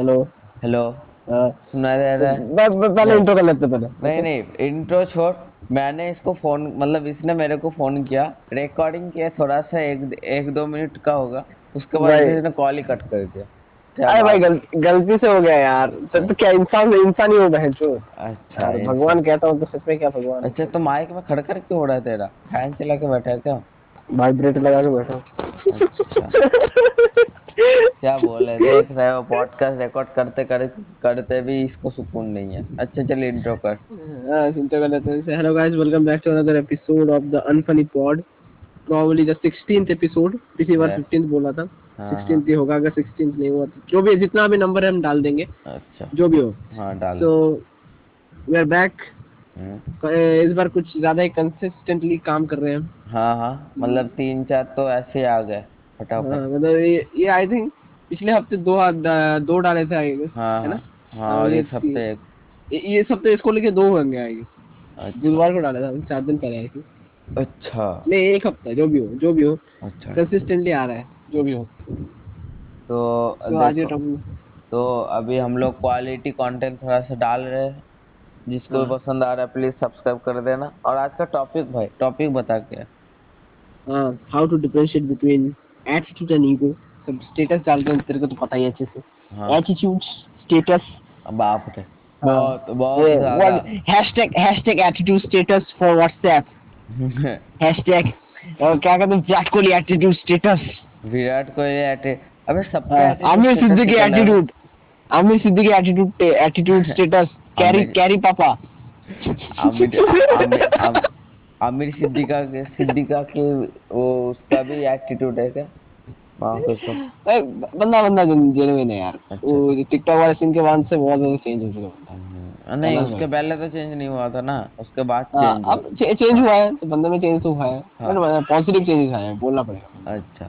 Hello. Hello. हाँ, सुना दे रहा है। ब- ब- पहले इंट्रो कर लेते पहले। नहीं नहीं इंट्रो छोड़। मैंने इसको फ़ोन मतलब इसने मेरे को फ़ोन किया। रिकॉर्डिंग किया थोड़ा सा एक एक दो मिनट का होगा। उसके बाद इसने कॉल ही कट कर दिया। अरे भाई बात गलती से हो गया यार। तो, तो क्या इंसान इंसान ही हो बहन चो अच्छा भगवान कहता हूँ तो सच में क्या भगवान। अच्छा तो माइक में खड़खड़ क्यों हो रहा है तेरा? फ़ैन चला के बैठा है क्या? वाइब्रेट लगा के बैठा अच्छा। क्या बोल रहे देख रहे हो पॉडकास्ट रिकॉर्ड करते करते करते भी इसको सुकून नहीं है। अच्छा चल इंट्रो कर। हाँ सुनते कर लेते हैं। Hello guys welcome back to another episode of the unfunny pod probably the 16th episode पिछली बार 15th बोला था। हाँ, 16th ही होगा अगर 16th नहीं हुआ तो। जो भी जितना भी नंबर है हम डाल देंगे। अच्छा। जो भी हो। हाँ डाल। सो वी आर बैक इस बार कुछ ज़्यादा ही कंसिस्टेंटली काम कर रहे हैं हाँ हाँ मतलब तीन चार तो ऐसे ही आ गए फटाफट। हाँ, मतलब ये ये आई थिंक पिछले हफ़्ते दो दो डाले थे आई गेस हाँ है ना? हाँ हाँ और ये इस हफ़्ते एक। ये- ये सब तो इसको लेके दो होंगे आई गेस अच्छा। बुधवार को डाला था चार दिन पहले आई अच्छा। नहीं एक हफ़्ता जो भी हो जो भी हो अच्छा कंसिस्टेंटली आ रहा है जो भी हो। तो तो आज ये देखो, टॉपिक तो अभी हम लोग क्वालिटी कंटेंट थोड़ा सा डाल रहे हैं। जिसको भी हाँ। पसंद आ रहा है प्लीज़ सब्सक्राइब कर देना। और आज का टॉपिक भाई टॉपिक बता के हाँ? How to differentiate between attitude and ego सब स्टेटस डालते हैं तेरे को तो पता ही है अच्छे से। हाँ। एटीट्यूड स्टेटस बाप रे। हाँ। बहुत बहुत hashtag hashtag attitude status for WhatsApp hashtag क्या कहते हैं विराट कोहली एटीट्यूड स्टेटस विराट कोहली एटे अबे सबका हाँ, Aamir Siddiqui attitude Aamir Siddiqui attitude attitude status carry carry पापा आमिर आमिर आम- सिद्दीका के सिद्दीका के वो उसका भी एटीट्यूड है क्या? वहाँ पे तो। बंदा बंदा जेन्युइन है यार। अच्छा। वो टिकटॉक वाले सीन के बाद से बहुत ज़्यादा चेंज हो चुका है हम्म, नहीं उसके पहले तो चेंज नहीं हुआ था ना। उसके बाद हाँ, चेंज अब चेंज हुआ है तो बंदे में चेंज तो हुआ है। हाँ। पॉजिटिव चेंजेस आए हैं बोलना पड़ेगा। अच्छा।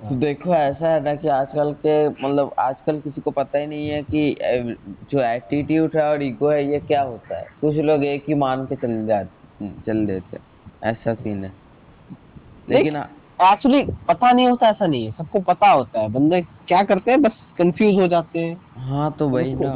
तो देखो ऐसा है ना कि आजकल के मतलब आजकल किसी को पता ही नहीं है कि जो एटीट्यूड है और ईगो है ये क्या होता है। कुछ लोग एक ही मान के चले जा चल देते ऐसा सीन है। लेकिन एक्चुअली पता नहीं होता ऐसा नहीं है। सबको पता होता है। बंदे क्या करते हैं? बस कंफ्यूज हो जाते हैं। हाँ तो वही ना।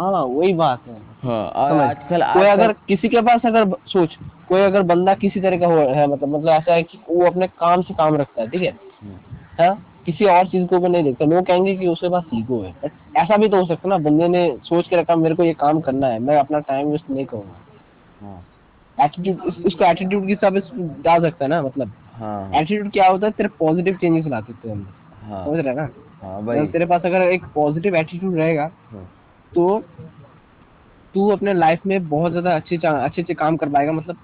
हाँ वही बात है। हाँ। आजकल कोई अगर किसी के पास अगर सोच कोई अगर बंदा किसी तरह का हो है मतलब मतलब ऐसा है कि वो अपने काम से काम रखता है ठीक है? हम्म, हाँ? किसी और चीज़ को नहीं देखता। लोग कहेंगे कि उसके पास ईगो है। बट ऐसा भी तो हो सकता है ना बंदे ने सोच के रखा मेरे को ये काम करना है मैं अपना टाइम वेस्ट नहीं करूँगा। हाँ एटीट्यूड उसको एटीट्यूड के हिसाब से सकता है ना मतलब। हाँ। एटीट्यूड क्या होता है? तेरे पॉजिटिव चेंजेस लाते हैं तेरे अंदर। हाँ। समझ रहा है ना? हाँ भाई तेरे पास अगर एक पॉजिटिव एटीट्यूड रहेगा हाँ, तो तू अपने लाइफ में बहुत ज़्यादा अच्छे अच्छे अच्छे काम कर पाएगा मतलब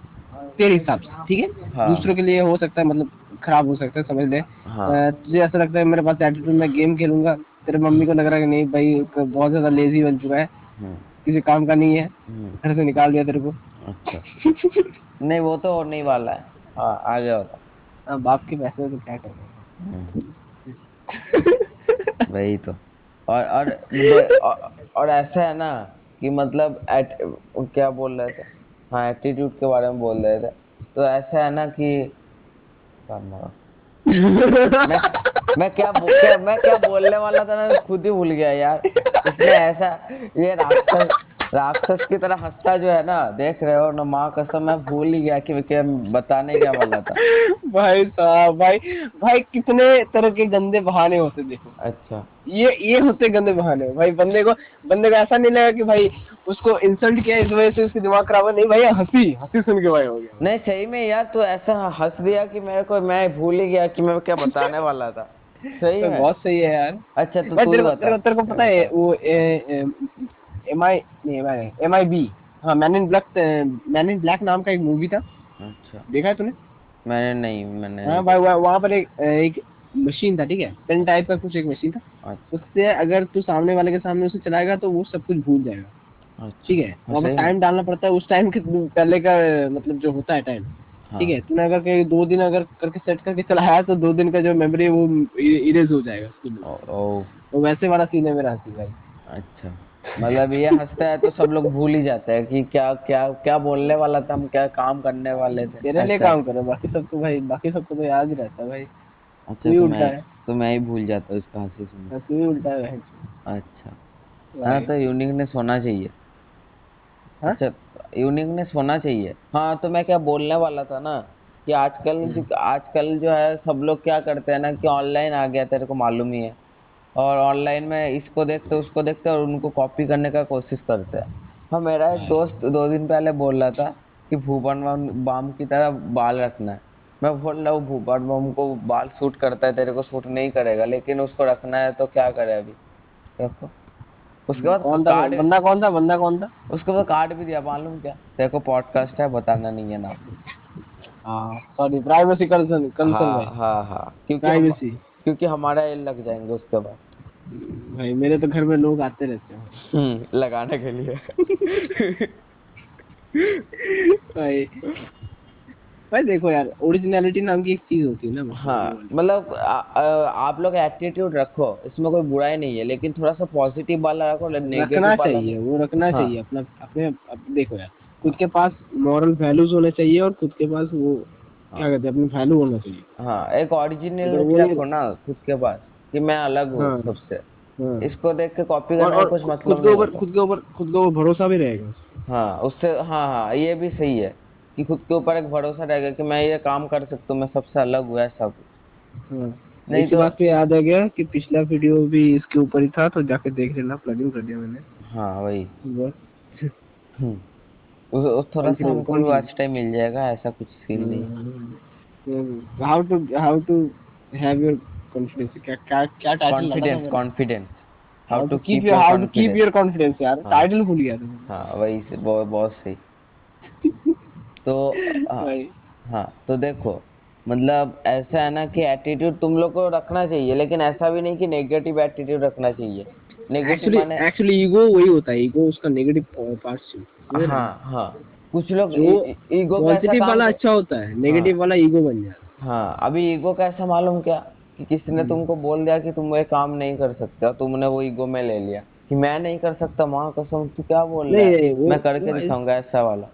तेरे हिसाब से ठीक है? हाँ। दूसरों के लिए हो सकता है मतलब खराब हो सकता है समझ ले। हाँ। तुझे ऐसा लगता है मेरे पास एटीट्यूड मैं गेम खेलूँगा। तेरे मम्मी को लग रहा है कि नहीं भाई बहुत ज़्यादा लेजी बन चुका है। किसी काम का नहीं है। घर से निकाल दिया तेरे को। अच्छा। नहीं वो तो होने ही वाला है। हाँ आ गया होता अब बाप के पैसे तो क्या करेंगे वही तो। और और और, और ऐसा है ना कि मतलब एट, क्या बोल रहे थे? हाँ एटीट्यूड के बारे में बोल रहे थे। तो ऐसा है ना कि मैं मैं क्या, क्या मैं क्या बोलने वाला था ना खुद ही भूल गया यार। इसने ऐसा ये राक्षस राक्षस की तरह हंसता जो है ना देख रहे हो ना माँ कसम मैं भूल ही गया कि मैं क्या बताने क्या वाला था। भाई साहब भाई भाई कितने तरह के गंदे बहाने होते देखो। अच्छा। ये ये होते गंदे बहाने। भाई बंदे को बंदे को ऐसा नहीं लगा कि भाई उसको इंसल्ट किया इस वजह से उसकी दिमाग खराब है नहीं भाई हँसी हँसी सुन के भाई हो गया। नहीं सही में यार तू ऐसा हंस दिया कि मेरे को मैं भूल ही गया कि मैं क्या बताने वाला था। सही तो में बहुत सही है यार। अच्छा तो तेरे को पता है वो एम आई नहीं M I M I B हाँ man in black man in black नाम का एक मूवी था। अच्छा। देखा है तूने? मैंने नहीं मैंने हाँ भाई वहाँ पर एक एक मशीन था ठीक है? पेन टाइप का कुछ एक मशीन था। अच्छा। उससे अगर तू सामने वाले के सामने उसे चलाएगा तो वो सब कुछ भूल जाएगा। अच्छा। ठीक है? वहाँ पर टाइम डालना पड़ता है उस टाइम के पहले का मतलब जो होता है टाइम हाँ, ठीक है? तूने अगर कहीं दो दिन अगर करके सेट करके चलाया तो दो दिन का जो मेमोरी है वो इरेज हो जाएगा उसके लिए। तो वैसे वाला सीन है मेरा हँसी भाई। अच्छा। मतलब ये हंसता है तो सब लोग भूल ही जाते हैं कि क्या क्या क्या बोलने वाला था हम क्या काम करने वाले थे। तेरे लिए ऐसा। काम करो बाकी सबको भाई बाकी सबको तो याद ही रहता है भाई। अच्छा तो मैं है। तो मैं ही भूल जाता हूँ इसका हँसी सुन तू ही उल्टा है भाई। अच्छा। हाँ तो यूनिकनेस होना चाहिए। हाँ? अच्छा यूनिकनेस होना चाहिए। हाँ तो मैं क्या बोलने वाला था ना कि आजकल जो आजकल जो है सब लोग क्या करते हैं ना कि ऑनलाइन आ गया तेरे को मालूम ही है। और ऑनलाइन में इसको देखते उसको देखते और उनको कॉपी करने का कोशिश करते हैं। हाँ मेरा एक दोस्त दो दिन पहले बोल रहा था कि भूपन बाम बाम की तरह बाल रखना है। मैं बोल रहा हूँ भूपन बाम को बाल सूट करता है तेरे को सूट नहीं करेगा लेकिन उसको रखना है तो क्या करे अभी? देखो। उसके बाद कौन था बंदा कौन था बंदा कौन था उसके बाद कार्ड भी दिया मालूम क्या? तेरे को पॉडकास्ट है बताना नहीं है ना हाँ सॉरी प्राइवेसी कंसर्न कंसर्न हाँ हाँ। हाँ क्योंकि प्राइवेसी क्योंकि हमारा ये लग जाएँगे उसके बाद। भाई मेरे तो घर में लोग आते रहते हैं। हम्म लगाने के लिए। भाई भाई देखो यार ओरिजिनलिटी नाम की एक चीज़ होती है ना। हाँ मतलब आप लोग एटीट्यूड रखो इसमें कोई बुराई नहीं है लेकिन थोड़ा सा पॉजिटिव वाला रखो नेगेटिव रखना चाहिए वो रखना हाँ। चाहिए अपना अपने अप, देखो यार खुद के पास मॉरल वैल्यूज़ होने चाहिए और खुद के पास वो क्या कहते हैं अपनी वैल्यू होना चाहिए। हाँ एक अगर ओरिजिनलिटी रखो ना खुद के पास कि मैं अलग हूँ हाँ। सबसे। हाँ। इसको देख के कॉपी करने का कुछ खुद मतलब के ऊपर खुद के ऊपर खुद के ऊपर भरोसा भी रहेगा हाँ उससे हाँ हाँ ये भी सही है कि खुद के ऊपर एक भरोसा रहेगा कि मैं ये काम कर सकता हूँ मैं सबसे अलग हुआ ऐसा कुछ। हाँ। नहीं तो- बात पे याद आ गया कि पिछला वीडियो भी इसके ऊपर ही था तो जाके देख लेना प्लगइन कर दिया मैंने। हाँ वही। हम्म। उस, थोड़ा सा हमको भी. वॉच टाइम मिल जाएगा ऐसा कुछ सीन नहीं है how to how to have your confidence क्या क्या क्या title confidence confidence how to keep your how to keep your confidence यार हाँ। टाइटल भूल गया हाँ वही से बहुत बहुत सही तो हाँ हाँ तो देखो मतलब ऐसा है ना कि एटीट्यूड तुम लोग को रखना चाहिए लेकिन ऐसा भी नहीं कि नेगेटिव एटीट्यूड रखना चाहिए नेगेटिव माने एक्चुअली ईगो वही होता है ईगो उसका नेगेटिव पार्ट्स हाँ हाँ कुछ लोग ईगो का पॉजिटिव वाला अच्छा होता है नेगेटिव वाला ईगो बन जाता है। हाँ अभी ईगो का ऐसा मालूम क्या कि किसी ने तुमको बोल दिया कि तुम ये काम नहीं कर सकते तुमने वो ईगो में ले लिया कि मैं नहीं कर सकता माँ कसम तू क्या बोल रहा है? मैं करके वो दिखाऊँगा ऐसा वाला।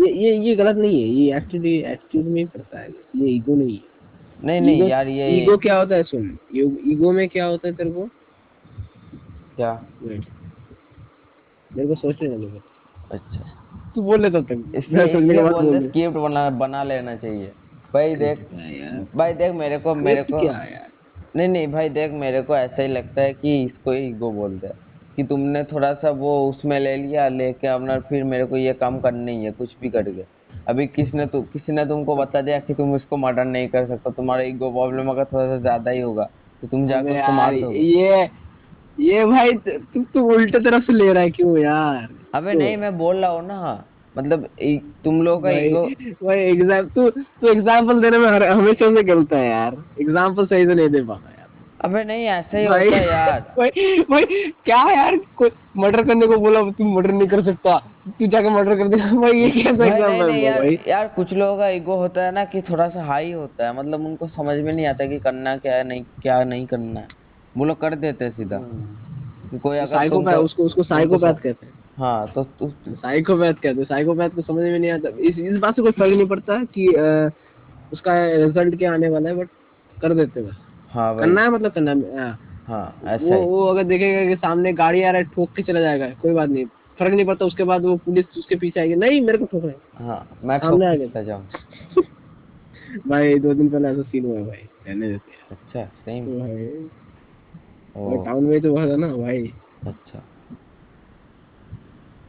ये ये ये गलत नहीं है ये एक्चुअली एटीट्यूड में पड़ता है ये ईगो नहीं है। नहीं नहीं यार ये ईगो क्या होता है सुन ईगो में क्या होता है तेरे को? क्या. मेरे को सोचने बता। अच्छा। तू बोल ले तब तक इसलिए इसलिए बाद बोल दे। स्क्रिप्ट बना बना लेना चाहिए। भाई देख भाई देख मेरे को मेरे को क्या यार? नहीं नहीं भाई देख मेरे को ऐसा ही लगता है कि इसको ही ईगो बोलते हैं। कि तुमने थोड़ा सा वो उसमें ले लिया लेके अपना फिर मेरे को ये काम करना ही है कुछ भी करके। अभी किसने तु किसी ने तुमको बता दिया कि तुम इसको मर्डर नहीं कर सकते? तुम्हारा ईगो प्रॉब्लम अगर थोड़ा सा ज़्यादा ही होगा तो तुम जाकर उसको मार दोगे। ये ये भाई त- तू उल्टे तरफ़ से ले रहा है क्यों यार? अबे तो, नहीं मैं बोल रहा हूँ ना मतलब ई- तुम लोगों का ईगो भाई एग्ज़ाम तू तू एग्जांपल देने में हमेशा से गलता है यार। एग्जांपल सही से नहीं दे पाता यार। अबे नहीं ऐसा ही भाई होता है यार। भाई भाई क्या यार कोई मर्डर करने को बोला तू मर्डर नहीं कर सकता। तू जाके मर्डर कर देगा भाई ये कैसा भाई नहीं एग्जांपल नहीं है यार भाई यार कुछ लोगों का ईगो होता है ना कि थोड़ा सा हाई होता है। मतलब उनको समझ में नहीं आता कि करना क्या है नहीं क्या नहीं करना है। वो लोग कर देते हैं सीधा। कोई अगर साइकोपैथ तुमको उसको उसको साइकोपैथ कहते हैं। हाँ तो तू तू- साइकोपैथ कहते हैं। साइकोपैथ को समझ में नहीं आता। इस इस बात से कोई फ़र्क नहीं पड़ता कि उसका रिज़ल्ट क्या आने वाला है बट कर देते हैं बस। हाँ करना है मतलब करना है। हाँ। हाँ ऐसा वो ही। वो अगर देखेगा कि सामने गाड़ी आ रहा है ठोक के चला जाएगा कोई बात नहीं। फ़र्क नहीं पड़ता उसके बाद वो पुलिस उसके पीछे आएगी। नहीं मेरे को ठोकना है। हाँ मैं सामने आ ठोक गया। भाई दो दिन पहले ऐसा सीन हुआ है भाई। रहने देते हैं। अच्छा तो भाई। टाउन में तो हुआ था ना भाई। अच्छा।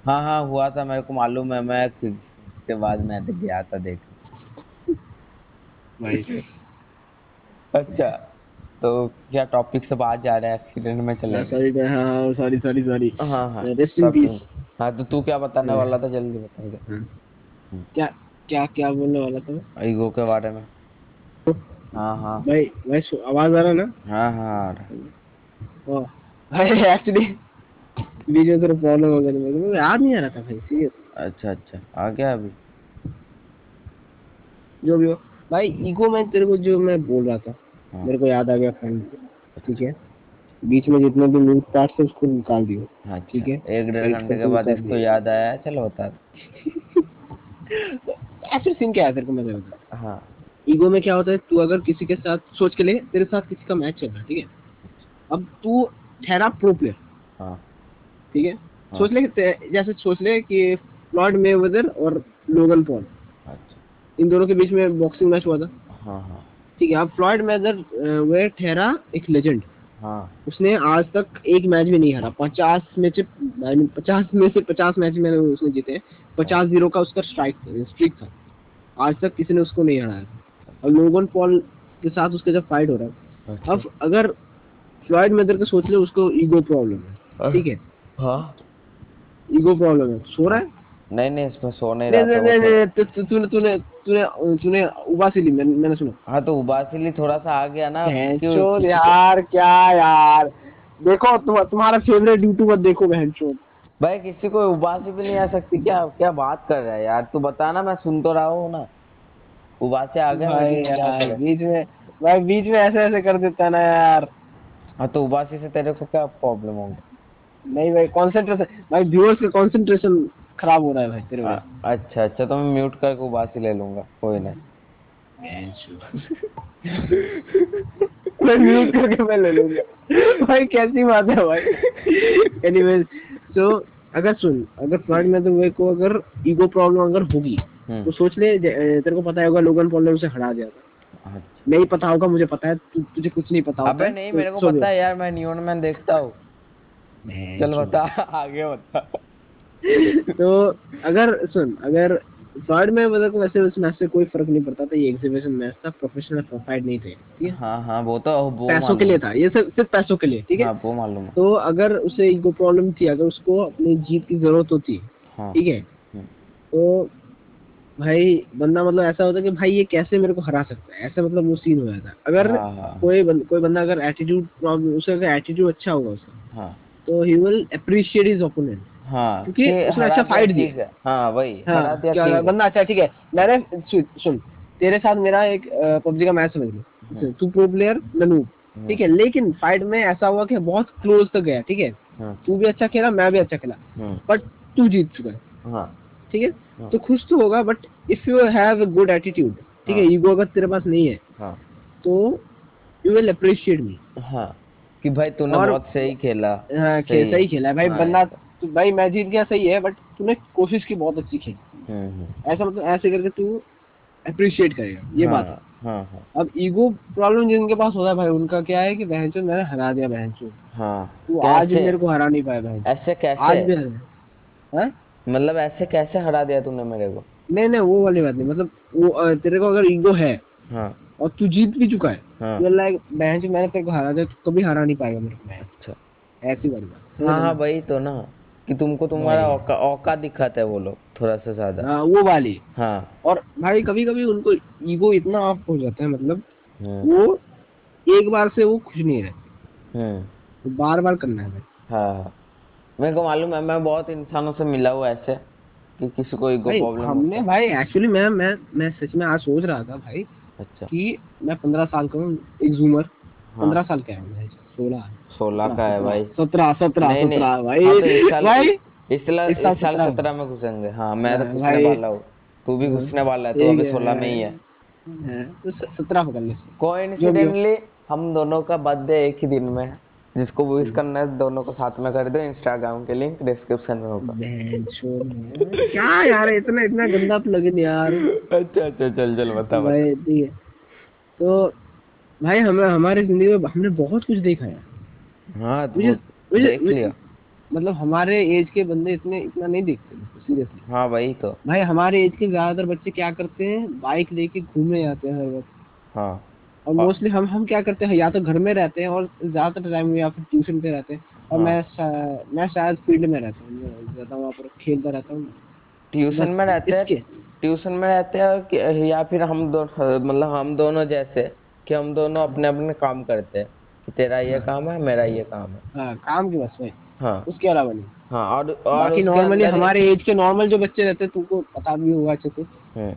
हाँ हाँ हुआ था मेरे को मालूम है मैं इसके बाद मैं गया था देख। भाई। अच्छा तो क्या टॉपिक से बात जा रहा है? एक्सीडेंट में चले सॉरी हाँ हाँ सॉरी सॉरी सॉरी हाँ हाँ रेस्ट इन पीस हाँ तो तू क्या बताने वाला था? जल्दी बता क्या क्या क्या बोलने वाला था? ईगो के बारे में। हाँ हाँ। भाई भाई आवाज़ आ रहा है ना? हाँ हाँ है। भाई एक्चुअली बीच थोड़ा प्रॉब्लम हो गया मेरे को। याद नहीं आ रहा था भाई सीरियस अच्छा अच्छा। आ गया अभी। जो भी हो। भाई ईगो में तेरे को जो मैं बोल रहा था हाँ। मेरे को याद आ गया फ्रेंड ठीक है? बीच में जितने भी म्यूट पार्ट्स है उसको निकाल दियो। हाँ ठीक अच्छा है? एक डेढ़ घंटे के बाद इसको याद आया चलो बता। एक्चुअली सीन क्या है तेरे को मैं बता हाँ। ईगो में क्या होता है तू अगर किसी के साथ सोच के ले तेरे साथ किसी का मैच चल रहा है ठीक है? अब तू ठहरा प्रो प्लेयर हाँ। ठीक है? सोच ले जैसे सोच ले कि फ्लॉयड मेवेदर और लोगन पॉल अच्छा। इन दोनों के बीच में बॉक्सिंग मैच हुआ था। हाँ हाँ। ठीक है अब फ्लॉयड मेवेदर वे ठहरा एक लेजेंड हाँ। उसने आज तक एक मैच भी नहीं हारा। पचास में से पचास में से पचास मैच में उसने जीते पचास ज़ीरो का उसका स्ट्राइक स्ट्रिक था। आज तक किसी ने उसको नहीं हराया और लोगन पॉल के साथ उसका जब फाइट हो रहा है अच्छा। अब अगर फ्लॉयड मेदर का सोच ले उसको ईगो प्रॉब्लम है। ठीक है? हाँ। ईगो प्रॉब्लम है। सो रहा है? नहीं नहीं इसमें सो नहीं नहीं रहा नहीं नहीं नहीं, तू- तू- तूने तूने तूने तूने उबासी ली मैंने मैंने सुना। हाँ तो उबासिली थोड़ा सा आ गया ना। बहनचोद यार क्या यार? देखो तुम तुम्हारा फेवरेट यूट्यूबर देखो बहनचोद भाई किसी को उबासी भी नहीं आ सकती। क्या क्या बात कर रहा है यार? तू बता ना मैं सुन तो रहा हूँ ना। उबासी आ यार बीच में भाई बीच में ऐसे ऐसे कर देता ना यार। हाँ तो उबासी से तेरे को क्या प्रॉब्लम होगी? नहीं भाई कंसंट्रेशन भाई व्यूअर्स का कंसंट्रेशन खराब हो रहा है भाई तेरे अ- वजह अच्छा अच्छा तो मैं म्यूट करके उबासी ले लूँगा कोई नहीं। मैं म्यूट करके मैं ले लूँगा। भाई कैसी बात है भाई। एनीवेज सो अगर सुन अगर फ्लॉयड मैथ्यू को अगर ईगो प्रॉब्लम अगर होगी हम्म, तो सोच ले तेरे को पता होगा लोगन पॉल ने उसे हरा दिया था। नहीं पता होगा मुझे पता है तु, तुझे कुछ नहीं पता अबे नहीं मेरे को पता है यार मैं न्यून मैन देखता हूँ। चल बता आगे बता। तो अगर सुन अगर फ्लॉयड में मतलब वैसे उस मैच से कोई फ़र्क नहीं पड़ता था ये एग्जीबिशन मैच था प्रोफेशनल फाइट नहीं थे ठीक है? हाँ हाँ वो तो वो पैसों के लिए था ये सिर्फ़ सिर्फ़ पैसों के लिए ठीक है? हाँ वो मालूम तो अगर उसे ईगो प्रॉब्लम थी अगर उसको अपनी जीत की ज़रूरत होती हाँ। ठीक है? हम्म। तो भाई बंदा मतलब ऐसा होता है कि भाई ये कैसे मेरे को हरा सकता है? ऐसा मतलब वो सीन हो जाता अगर हाँ। हाँ कोई बंद, कोई बंदा अगर एटीट्यूड प्रॉब्लम उसका अगर एटीट्यूड अच्छा होगा उसका हाँ। तो he will appreciate his opponent हाँ क्योंकि उसने अच्छा दिया fight हाँ। वही हाँ क्या बंदा अच्छा ठीक है। मैंने सुन तेरे साथ मेरा एक पबजी का मैच समझ लो। तू प्रो प्लेयर मैं noob, ठीक है लेकिन फाइट में ऐसा हुआ कि बहुत क्लोज तक गया ठीक है? हाँ। तू भी अच्छा खेला मैं भी अच्छा खेला। बट तू जीत चुका है। हाँ। ठीक है? हाँ। तो खुश तो होगा but if you have a good attitude ठीक है? हाँ। ईगो अगर तेरे पास नहीं है हाँ। तो यू विल अप्रिशिएट मी हाँ कि भाई तूने बहुत सही खेला हाँ सही। सही खेला भाई हाँ, बंदा। तू भाई मैं जीत गया सही है बट तूने कोशिश की बहुत अच्छी खेली। हम्म, हम्म, ऐसा मतलब ऐसे करके तू अप्रिशिएट करेगा ये हाँ, बात है। हाँ हाँ। अब ईगो प्रॉब्लम जिनके पास होता है भाई उनका क्या है कि बहनचोद मैंने हरा दिया बहनचोद हाँ। तू आज भी मेरे को हरा नहीं पाया बहन ऐसे आज भी हरा हैं? मतलब ऐसे कैसे हरा दिया तूने मेरे को? नहीं नहीं वो वाली बात नहीं मतलब वो तेरे को अगर ईगो है हाँ। और तू जीत भी चुका है हाँ। तो लाइक बहन मैंने तेरे को हरा दिया तू कभी हरा नहीं पाएगा मेरे को अच्छा। ऐसी वाली बात हाँ। हाँ वही तो ना कि तुमको तुम्हारा औका औका दिखाता है वो लोग थोड़ा सा ज़्यादा। हाँ, वो वाली। हाँ। और भाई कभी कभी उनको ईगो इतना ऑफ़ हो जाता है मतलब हम्म वो एक बार से वो खुश नहीं रहते। हम्म तो बार बार करना है भाई। हाँ हाँ। मेरे को मालूम है मैं बहुत इंसानों से मिला हूँ ऐसे कि किसी को ईगो प्रॉब्लम हमने भाई एक्चुअली मैं मैं मैं सच में आज सोच रहा था भाई अच्छा। कि मैं पंद्रह साल का हूँ एक जूमर हाँ। पंद्रह साल का है सोलह। सोलह का है भाई। सत्रह सत्रह। सत्रह भाई। हाँ, तो भाई इस साल सत्रह। में घुसेंगे। हाँ मैं तो हाँ, घुसने वाला हूँ। तू भी घुसने वाला है तू अभी सोलह में ही है। हाँ, तो सत्रह पकड़ ले कोइंसिडेंटली हम दोनों का बर्थडे एक ही दिन में है। जिसको विश करना है दोनों को साथ में कर दो इंस्टाग्राम के लिंक डिस्क्रिप्शन में होगा। क्या यार इतना इतना गंदा प्लगइन यार। अच्छा अच्छा चल चल बता भाई ठीक है। तो भाई हमें हमारी ज़िंदगी में हमने बहुत कुछ देखा है। हाँ तू मुझे मुझे देख लिया। मतलब हमारे एज के बंदे इतने इतना नहीं देखते सीरियसली हाँ वही तो। भाई हमारे एज के ज़्यादातर बच्चे क्या करते हैं? बाइक लेके घूमने जाते हैं हर वक्त। हाँ। और मोस्टली हम हम क्या करते हैं या तो घर में रहते हैं और ज़्यादातर टाइम या फिर ट्यूशन पे रहते हैं और हाँ। मैं शा, मैं शायद फ़ील्ड में रहता हूँ ज़्यादा वहाँ पर खेलता रहता हूँ। ट्यूशन में रहते हैं? ट्यूशन में रहते हैं या फिर हम दोनों मतलब हम दोनों जैसे कि हम दोनों अपने अपने काम करते हैं कि तेरा ये काम है मेरा ये काम है। हाँ काम की बस भाई हाँ। उसके अलावा नहीं। हाँ और और बाकी नॉर्मली हमारे एज के नॉर्मल जो बच्चे रहते हैं तुमको पता भी होगा अच्छे से।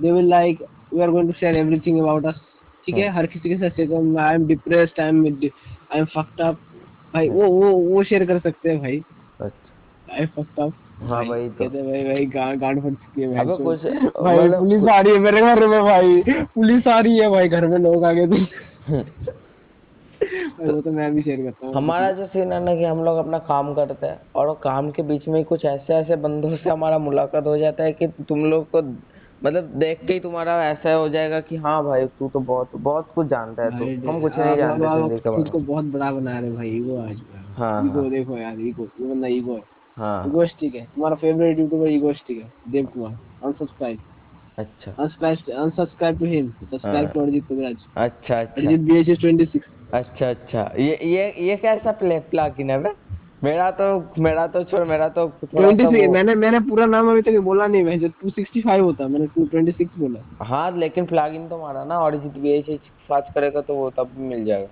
They will like we are going to share everything about us ठीक है। हर किसी के साथ share I am depressed I am I am fucked up भाई वो वो वो शेयर कर सकते हैं भाई। अच्छा। आई फक्ड अप हाँ वही तो। कहते भाई भाई गांड फट चुकी है भाई अबे कुछ भाई मतलब पुलिस आ रही है मेरे घर में भाई। पुलिस आ रही है भाई घर में लोग आ गए थे भाई वो तो मैं भी शेयर करता हूँ। हमारा जो सीन है ना कि हम लोग अपना काम करते हैं और काम के बीच में कुछ ऐसे ऐसे बंदों से हमारा मुलाकात हो जाता है कि तुम लोग को मतलब देख के ही तुम्हारा ऐसा हो जाएगा कि हाँ भाई तू तो बहुत बहुत कुछ जानता है तू हम कुछ नहीं जानते ज़िंदगी के बारे को में बहुत बड़ा बना रहे भाई ईगो आज हाँ, ईगो हाँ। देखो यार ईगो ये बंदा ईगो है। हाँ। ईगोस्टिक है। तुम्हारा फेवरेट यूट्यूबर ईगोस्टिक है देव कुमार अनसब्सक्राइब अच्छा। Unsubscribe unsubscribe to him subscribe हाँ। to अरिजीत पगराज अच्छा अच्छा। अरिजीत बीएचएस 26 अच्छा अच्छा। ये ये ये कैसा प्ले प्लागिन है बे मेरा तो मेरा तो छोड़ मेरा तो थोड़ा सा 26 मैंने मैंने पूरा नाम अभी तक बोला नहीं भाई जब 265 होता मैंने 226 बोला। हाँ लेकिन प्लगइन तो मारा ना और जित भी ऐसे सर्च करेगा तो वो तब मिल जाएगा।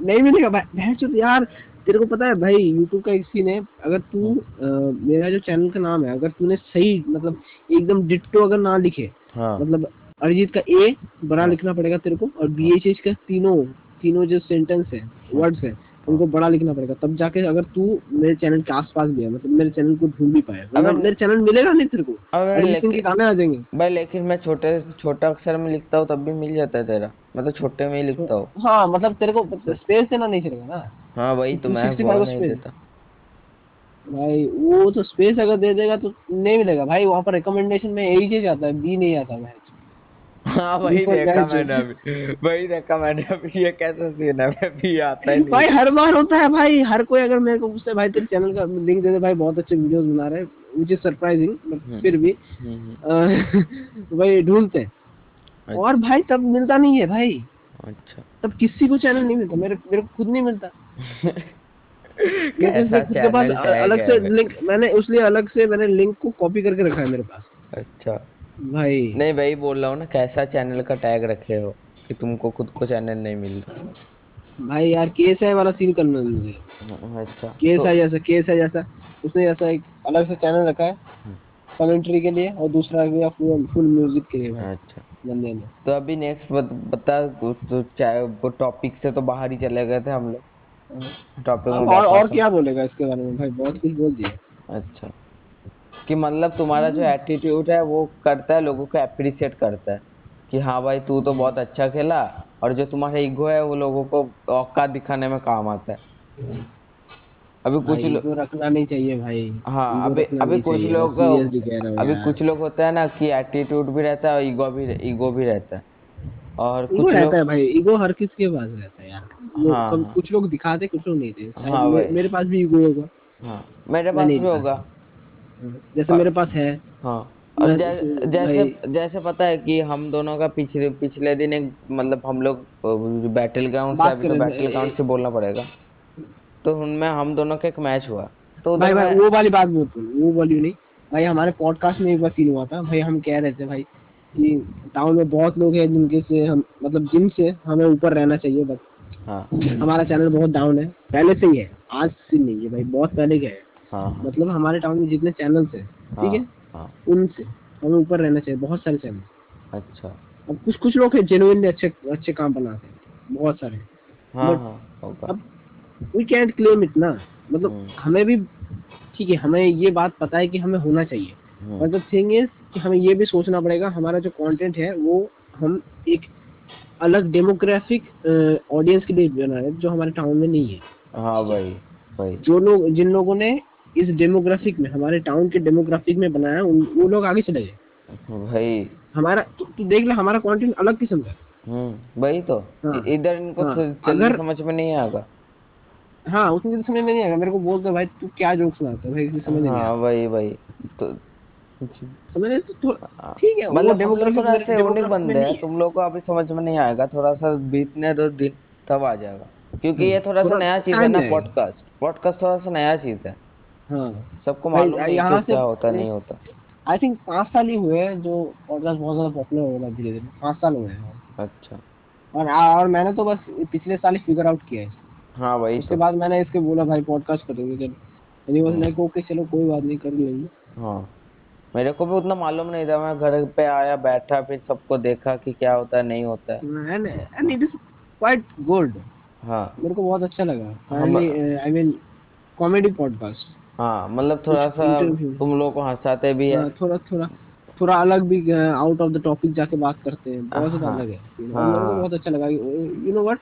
नहीं मिलेगा भाई बहन चोद यार तेरे को पता है भाई YouTube का सीन है अगर तू मेरा जो चैनल का नाम है अगर तूने सही मतलब एकदम डिट्टो अगर ना लिखे हाँ। मतलब अरिजीत का ए बड़ा लिखना पड़ेगा तेरे को और बी एच एच का तीनों तीनों जो सेंटेंस है वर्ड्स है उनको बड़ा लिखना पड़ेगा। तब जाके अगर तू मेरे चैनल के आसपास भी है मतलब मेरे चैनल को ढूंढ भी पाए अगर- मेरे चैनल मिलेगा नहीं तेरे को। अगर अरिजीत के लेकिन गाने आ जाएँगे। भाई लेकिन मैं छोटे छोटा अक्षर में लिखता हूँ तब भी मिल जाता है तेरा। मैं तो छोटे में ही लिखता हूँ। हाँ मतलब तेरे को स्पेस देना नहीं चलेगा ना। हाँ वही तो मैं 265 वो नहीं देता। भाई वो तो स्पेस अगर दे देगा तो नहीं मिलेगा। भाई वहाँ पर रिकमेंडेशन में यही चीज़ आता है बी नहीं आता मैच हाँ वही देखा मैंने अभी वही देखा मैंने अभी ये कैसा सीन है? मैं भी आता ही नहीं। भाई हर बार होता है भाई हर कोई अगर मेरे को पूछता है भाई तेरे चैनल का लिंक दे दे भाई बहुत अच्छे वीडियोस बना रहे हैं विच इज़ सरप्राइजिंग बट फिर भी हम्म, हम्म, अ, भाई ढूंढते हैं। अच्छा। और भाई तब मिलता नहीं है भाई। अच्छा। तब किसी को चैनल नहीं मिलता मेरे मेरे को खुद नहीं मिलता। खुद के पास अलग से लिंक मैंने उसलिए अलग से मैंने लिंक को कॉपी करके रखा है मेरे पास। अच्छा। भाई। नहीं वही बोल रहा हूँ ना कैसा चैनल का टैग रखे हो कि तुमको खुद को चैनल नहीं मिल रहा? भाई यार केस है वाला सीन करना है मुझे अच्छा। केस तो- है जैसा केस है जैसा। उसने जैसा एक अलग से चैनल रखा है कमेंट्री के लिए और दूसरा रख फुल फुल म्यूज़िक के लिए। अच्छा। बंदे ने। तो अभी नेक्स्ट बता तो, तो चाहे वो टॉपिक से तो बाहर ही चले गए थे हम लोग। टॉपिक और और क्या बोलेगा इसके बारे में? भाई बहुत कुछ बोल दिया। अच्छा। कि मतलब तुम्हारा जो एटीट्यूड है वो करता है लोगों को अप्रिशिएट करता है कि हाँ भाई तू तो बहुत अच्छा खेला और जो तुम्हारा ईगो है वो लोगों को औकात दिखाने में काम आता है। अभी कुछ लोग रखना नहीं चाहिए भाई। हाँ अभी अभी कुछ लोग अभी कुछ लोग होता है ना कि एटीट्यूड भी रहता है और ईगो भी ईगो भी रहता है। और कुछ लोग रहता है भाई ईगो हर किसी के पास रहता है यार। हाँ। कुछ लोग दिखाते कुछ लोग नहीं थे हाँ मेरे पास भी ईगो होगा। हाँ मेरे पास भी होगा। जैसे मेरे पास है। हाँ। अब मैं- जै, जैसे जैसे पता है कि हम दोनों का पिछले पिछले दिन एक मतलब हम लोग बैटल ग्राउंड से अभी तो बैटल ग्राउंड से बोलना पड़ेगा। तो उनमें हम दोनों का एक मैच हुआ। तो भाई भाई वो वाली बात बोल वो वाली नहीं। भाई हमारे पॉडकास्ट में एक बार सीन हुआ था। भाई हम कह रहे थे भाई कि टाउन में बहुत लोग हैं जिनके से हम मतलब जिनसे हमें ऊपर रहना चाहिए बट हाँ। हमारा चैनल बहुत डाउन है। पहले से ही है आज से नहीं है भाई बहुत पहले का है। हाँ हाँ। मतलब हमारे टाउन में जितने चैनल्स हैं ठीक है? हाँ। उनसे हमें ऊपर रहना चाहिए बहुत सारे चैनल अच्छा। अब कुछ कुछ लोग हैं जेनुइनली अच्छे अच्छे काम बनाते हैं बहुत सारे। हाँ हाँ अब वी कैंट क्लेम इट ना। मतलब हम्म। हमें भी ठीक है हमें ये बात पता है कि हमें होना चाहिए। द थिंग इज़ कि हमें ये भी सोचना पड़ेगा हमारा जो कंटेंट है वो हम एक अलग डेमोग्राफिक ऑडियंस के लिए बना रहे हैं जो हमारे टाउन में नहीं है। हाँ भाई भाई जो लोग जिन लोगों ने इस डेमोग्राफिक में हमारे टाउन के डेमोग्राफिक में बनाया उन वो लोग आगे चले गए। भाई। हमारा तू तू देख ले हमारा कंटेंट अलग किस्म का है। हम्म वही तो। हाँ, इधर इनको हाँ, अगर- समझ में नहीं आएगा। हाँ उतनी जल्दी समझ में नहीं आएगा। मेरे को बोलते भाई तू क्या जोक सुनाता है? भाई समझ नहीं हाँ वही वही। तो समझ तो ठीक है मतलब डेमोग्राफिक यूनिक बंदे हैं। तुम लोग को अभी समझ में नहीं आएगा। थोड़ा सा बीतने दो दिन तब आ जाएगा। क्योंकि ये थोड़ा सा नया चीज़ है ना पॉडकास्ट पॉडकास्ट थोड़ा सा नया चीज़ है। हाँ। सबको मालूम नहीं यहाँ से- क्या होता नहीं होता। आई थिंक पाँच साल ही हुए हैं जो पॉडकास्ट बहुत ज़्यादा पॉपुलर हो रहा है धीरे धीरे। पाँच साल हुए हैं। अच्छा। और और मैंने तो बस पिछले साल ही फिगर आउट किया है हाँ वही उसके बाद मैंने इसके बोला भाई पॉडकास्ट करेंगे जब एनी वाज लाइक ओके चलो कोई बात नहीं कर लेंगे। हाँ। मेरे को भी उतना मालूम नहीं था। मैं घर पे आया बैठा फिर सबको देखा कि क्या होता है नहीं होता। है and it is quite good हाँ। मेरे को बहुत अच्छा लगा। आई मीन कॉमेडी पॉडकास्ट हाँ मतलब थोड़ा सा। तुम लोग को हंसाते भी है हाँ, थोड़ा थोड़ा थोड़ा अलग भी आउट ऑफ़ द टॉपिक जाके बात करते हैं। बहुत ज़्यादा हाँ, अलग है। You know, हाँ। को बहुत अच्छा लगा यू नो व्हाट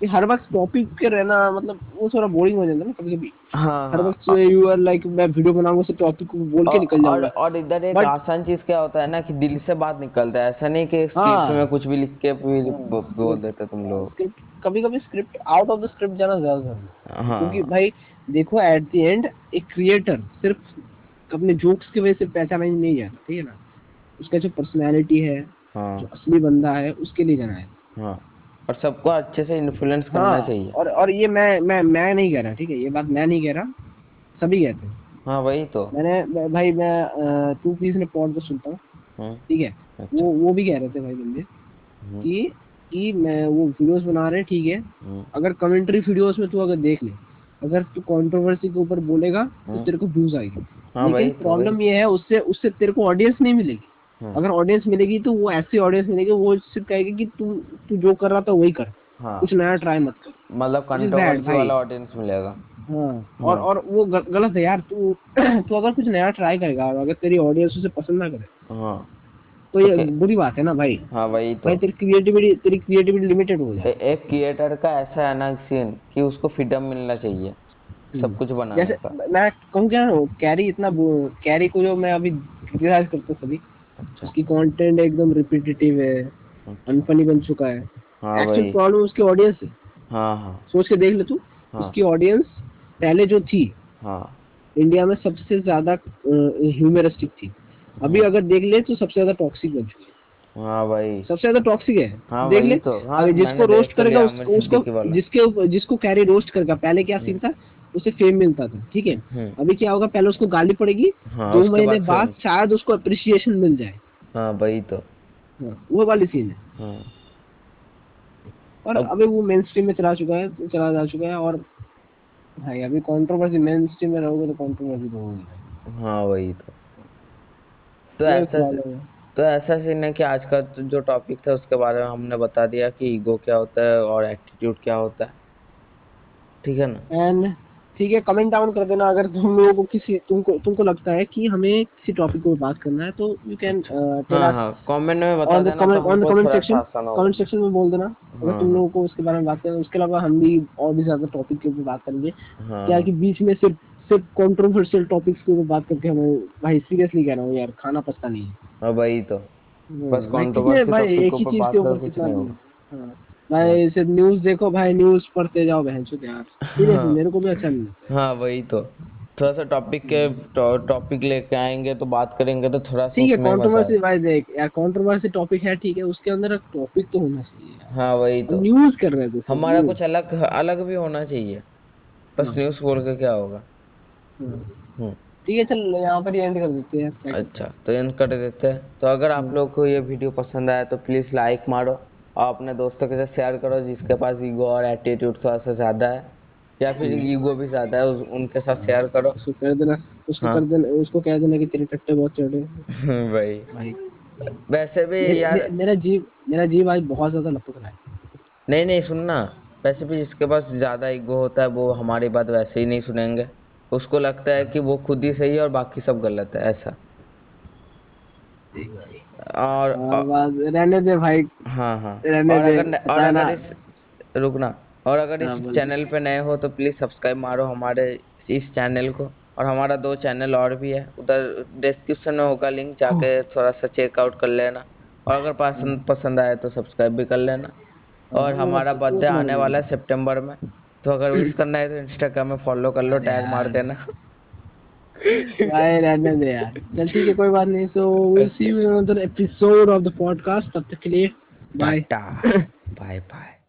कि हर वक्त टॉपिक के रहना मतलब वो थोड़ा बोरिंग हो जाता है ना कभी कभी हाँ हर वक्त यू आर लाइक मैं वीडियो बनाऊँगा से टॉपिक को बोल के निकल जाऊँगा। और इधर एक But- आसान चीज़ क्या होता है ना कि दिल से बात निकलता है। ऐसा नहीं कि स्क्रिप्ट। में कुछ भी लिख के भी बोल देते तुम लोग। स्क्रिप्ट कभी कभी script out of the script जाना ज़्यादा ज़रूरी हाँ। क्योंकि भाई देखो एट द एंड एक क्रिएटर सिर्फ़ अपने जोक्स की वजह से पहचाना ही नहीं जाता ठीक है ना? उसका जो पर्सनैलिटी है हाँ। जो असली बंदा है उसके लिए जाना है। हाँ। और सबको अच्छे से इन्फ्लुएंस करना हाँ चाहिए। और और ये मैं मैं मैं नहीं कह रहा ठीक है? ये बात मैं नहीं कह रहा सभी कहते हैं। हाँ वही तो। मैंने भाई मैं टू पीस ने पॉडकास्ट सुनता हूँ हम्म, ठीक है? अच्छा। वो वो भी कह रहे थे भाई बंदे हम्म, कि कि मैं वो वीडियोस बना रहे हैं ठीक है? हम्म, अगर कमेंट्री वीडियोस में तू अगर देख ले अगर तू कंट्रोवर्सी के ऊपर बोलेगा तो हम्म। तेरे को व्यूज़ आएगी। हाँ लेकिन प्रॉब्लम ये है उससे उससे तेरे को ऑडियंस नहीं मिलेगी। हाँ। अगर ऑडियंस मिलेगी तो वो ऐसी ऑडियंस मिलेगी वो सिर्फ़ कहेगी कि तू तू जो कर रहा था वही कर। हाँ। कुछ नया ट्राई मत कर। मतलब कंट्रोवर्सी वाला ऑडियंस मिलेगा। हाँ। और और वो गलत है यार तू तू अगर कुछ नया ट्राई करेगा अगर तेरी ऑडियंस उसे पसंद ना करे हाँ। तो ये बुरी बात है ना भाई। हाँ वही तो। भाई तेरी क्रिएटिविटी तेरी क्रिएटिविटी लिमिटेड हो जाए एक क्रिएटर का ऐसा है ना सीन कि उसको फ्रीडम मिलना चाहिए सब कुछ बनाने जैसे का। मैं कहूँ क्या ना कैरी इतना कैरी को जो मैं अभी क्रिटिसाइज करता हूँ सभी अच्छा। उसकी कंटेंट एकदम रिपीटेटिव है अनफनी बन चुका है। हाँ एक्चुअल प्रॉब्लम उसकी ऑडियंस है। हाँ हाँ। सोच के देख ले तू हाँ। उसकी ऑडियंस पहले जो थी हाँ। इंडिया में सबसे ज़्यादा ह्यूमरिस्टिक थी। अभी अगर देख ले तो सबसे ज़्यादा टॉक्सिक बन चुकी है। हाँ भाई। सबसे ज़्यादा टॉक्सिक है। हाँ, देख ले। तो। हाँ, जिसको रोस्ट करेगा उसको उसको जिसके जिसको कैरी रोस्ट करेगा पहले क्या सीन था? उसे फेम मिलता था ठीक है? हम्म, अभी क्या होगा पहले उसको गाली पड़ेगी हाँ, दो महीने बाद शायद उसको अप्रिसिएशन मिल जाए। हाँ वही तो। हाँ, वो वाली सीन है। हाँ। और अब- अभी वो मेन स्ट्रीम में चला चुका है चला जा चुका है और भाई अभी कंट्रोवर्सी मेन स्ट्रीम में रहोगे तो कंट्रोवर्सी तो होगी। हाँ वही तो। तो ऐसा तो ऐसा सीन है कि आज का तो जो टॉपिक था उसके बारे में हमने बता दिया कि ईगो क्या होता है और एटीट्यूड क्या होता है। ठीक है ना? एंड ठीक है कमेंट डाउन कर देना अगर तुम लोगों को किसी तुमको तुमको लगता है कि हमें किसी टॉपिक को बात करना है तो you can tell us comment में बता देना comment on comment section comment section में बोल देना। अगर हाँ, तुम हाँ। लोगों को उसके बारे में बात करना है उसके अलावा हम भी और भी ज़्यादा टॉपिक के ऊपर बात करेंगे। हाँ। क्या है कि बीच में सिर्फ़ सिर्फ़ कंट्रोवर्शियल टॉपिक्स के ऊपर बात करके हमें भाई सीरियसली कह रहा हूँ यार खाना पछता नहीं है। हाँ तो। बस भाई controversy कितने भाई एक ही चीज़ के ऊपर कितना हाँ। भाई सिर्फ़ न्यूज़ देखो भाई न्यूज़ पढ़ते जाओ बहन चो यार। सीरियसली हाँ। मेरे को भी अच्छा नहीं लगता। हाँ वही तो। थोड़ा सा टॉपिक के टॉपिक लेके आएँगे तो बात करेंगे तो थोड़ा सा ठीक है कंट्रोवर्सी भाई देख यार कंट्रोवर्सी टॉपिक है ठीक है उसके अंदर एक टॉपिक तो होना चाहिए हाँ वही तो। न्यूज़ कर रहे थे हमारा कुछ अलग अलग भी होना चाहिए। बस न्यूज़ बोल के क्या होगा? हाँ। ठीक है चल यहाँ पर ही एंड कर देते हैं। अच्छा तो एंड कर देते हैं। तो अगर आप लोग को ये वीडियो पसंद आया तो प्लीज़ लाइक मारो। और अपने दोस्तों के साथ शेयर करो जिसके पास ईगो और एटीट्यूड थोड़ा सा ज़्यादा है या फिर ईगो भी ज़्यादा है उस, उनके साथ शेयर करो। उसको कर देना उसको हाँ। कर देना उसको कह देना कि तेरे टट्टे बहुत चढ़े भाई भाई वैसे भी मे- यार मे- मेरा जीव मेरा जीव आज बहुत ज़्यादा लपक रहा है। नहीं नहीं सुनना। वैसे भी जिसके पास ज़्यादा ईगो होता है वो हमारी बात वैसे ही नहीं सुनेंगे। उसको लगता है कि वो खुद ही सही है और बाकी सब गलत है ऐसा। और और रहने दे भाई। हाँ हाँ। रहने और दे, अगर और है। अगर इस रुकना। और अगर हाँ, इस चैनल पे नए हो तो प्लीज़ सब्सक्राइब मारो हमारे इस चैनल को। और हमारा दो चैनल और भी है। उधर डिस्क्रिप्शन में होगा लिंक जाके थोड़ा सा चेकआउट कर लेना। और अगर पसंद पसंद आए तो सब्सक्राइब भी कर लेना। और हमारा तो- बर्थडे तो आने वाला है सितंबर में। तो अगर विश करना है तो इंस्टाग्राम में फॉलो कर लो टैग मार देना। भाई रहने दे यार। चल ठीक है कोई बात नहीं so will see you in another episode of the podcast तब तक के लिए बाय बाय बाय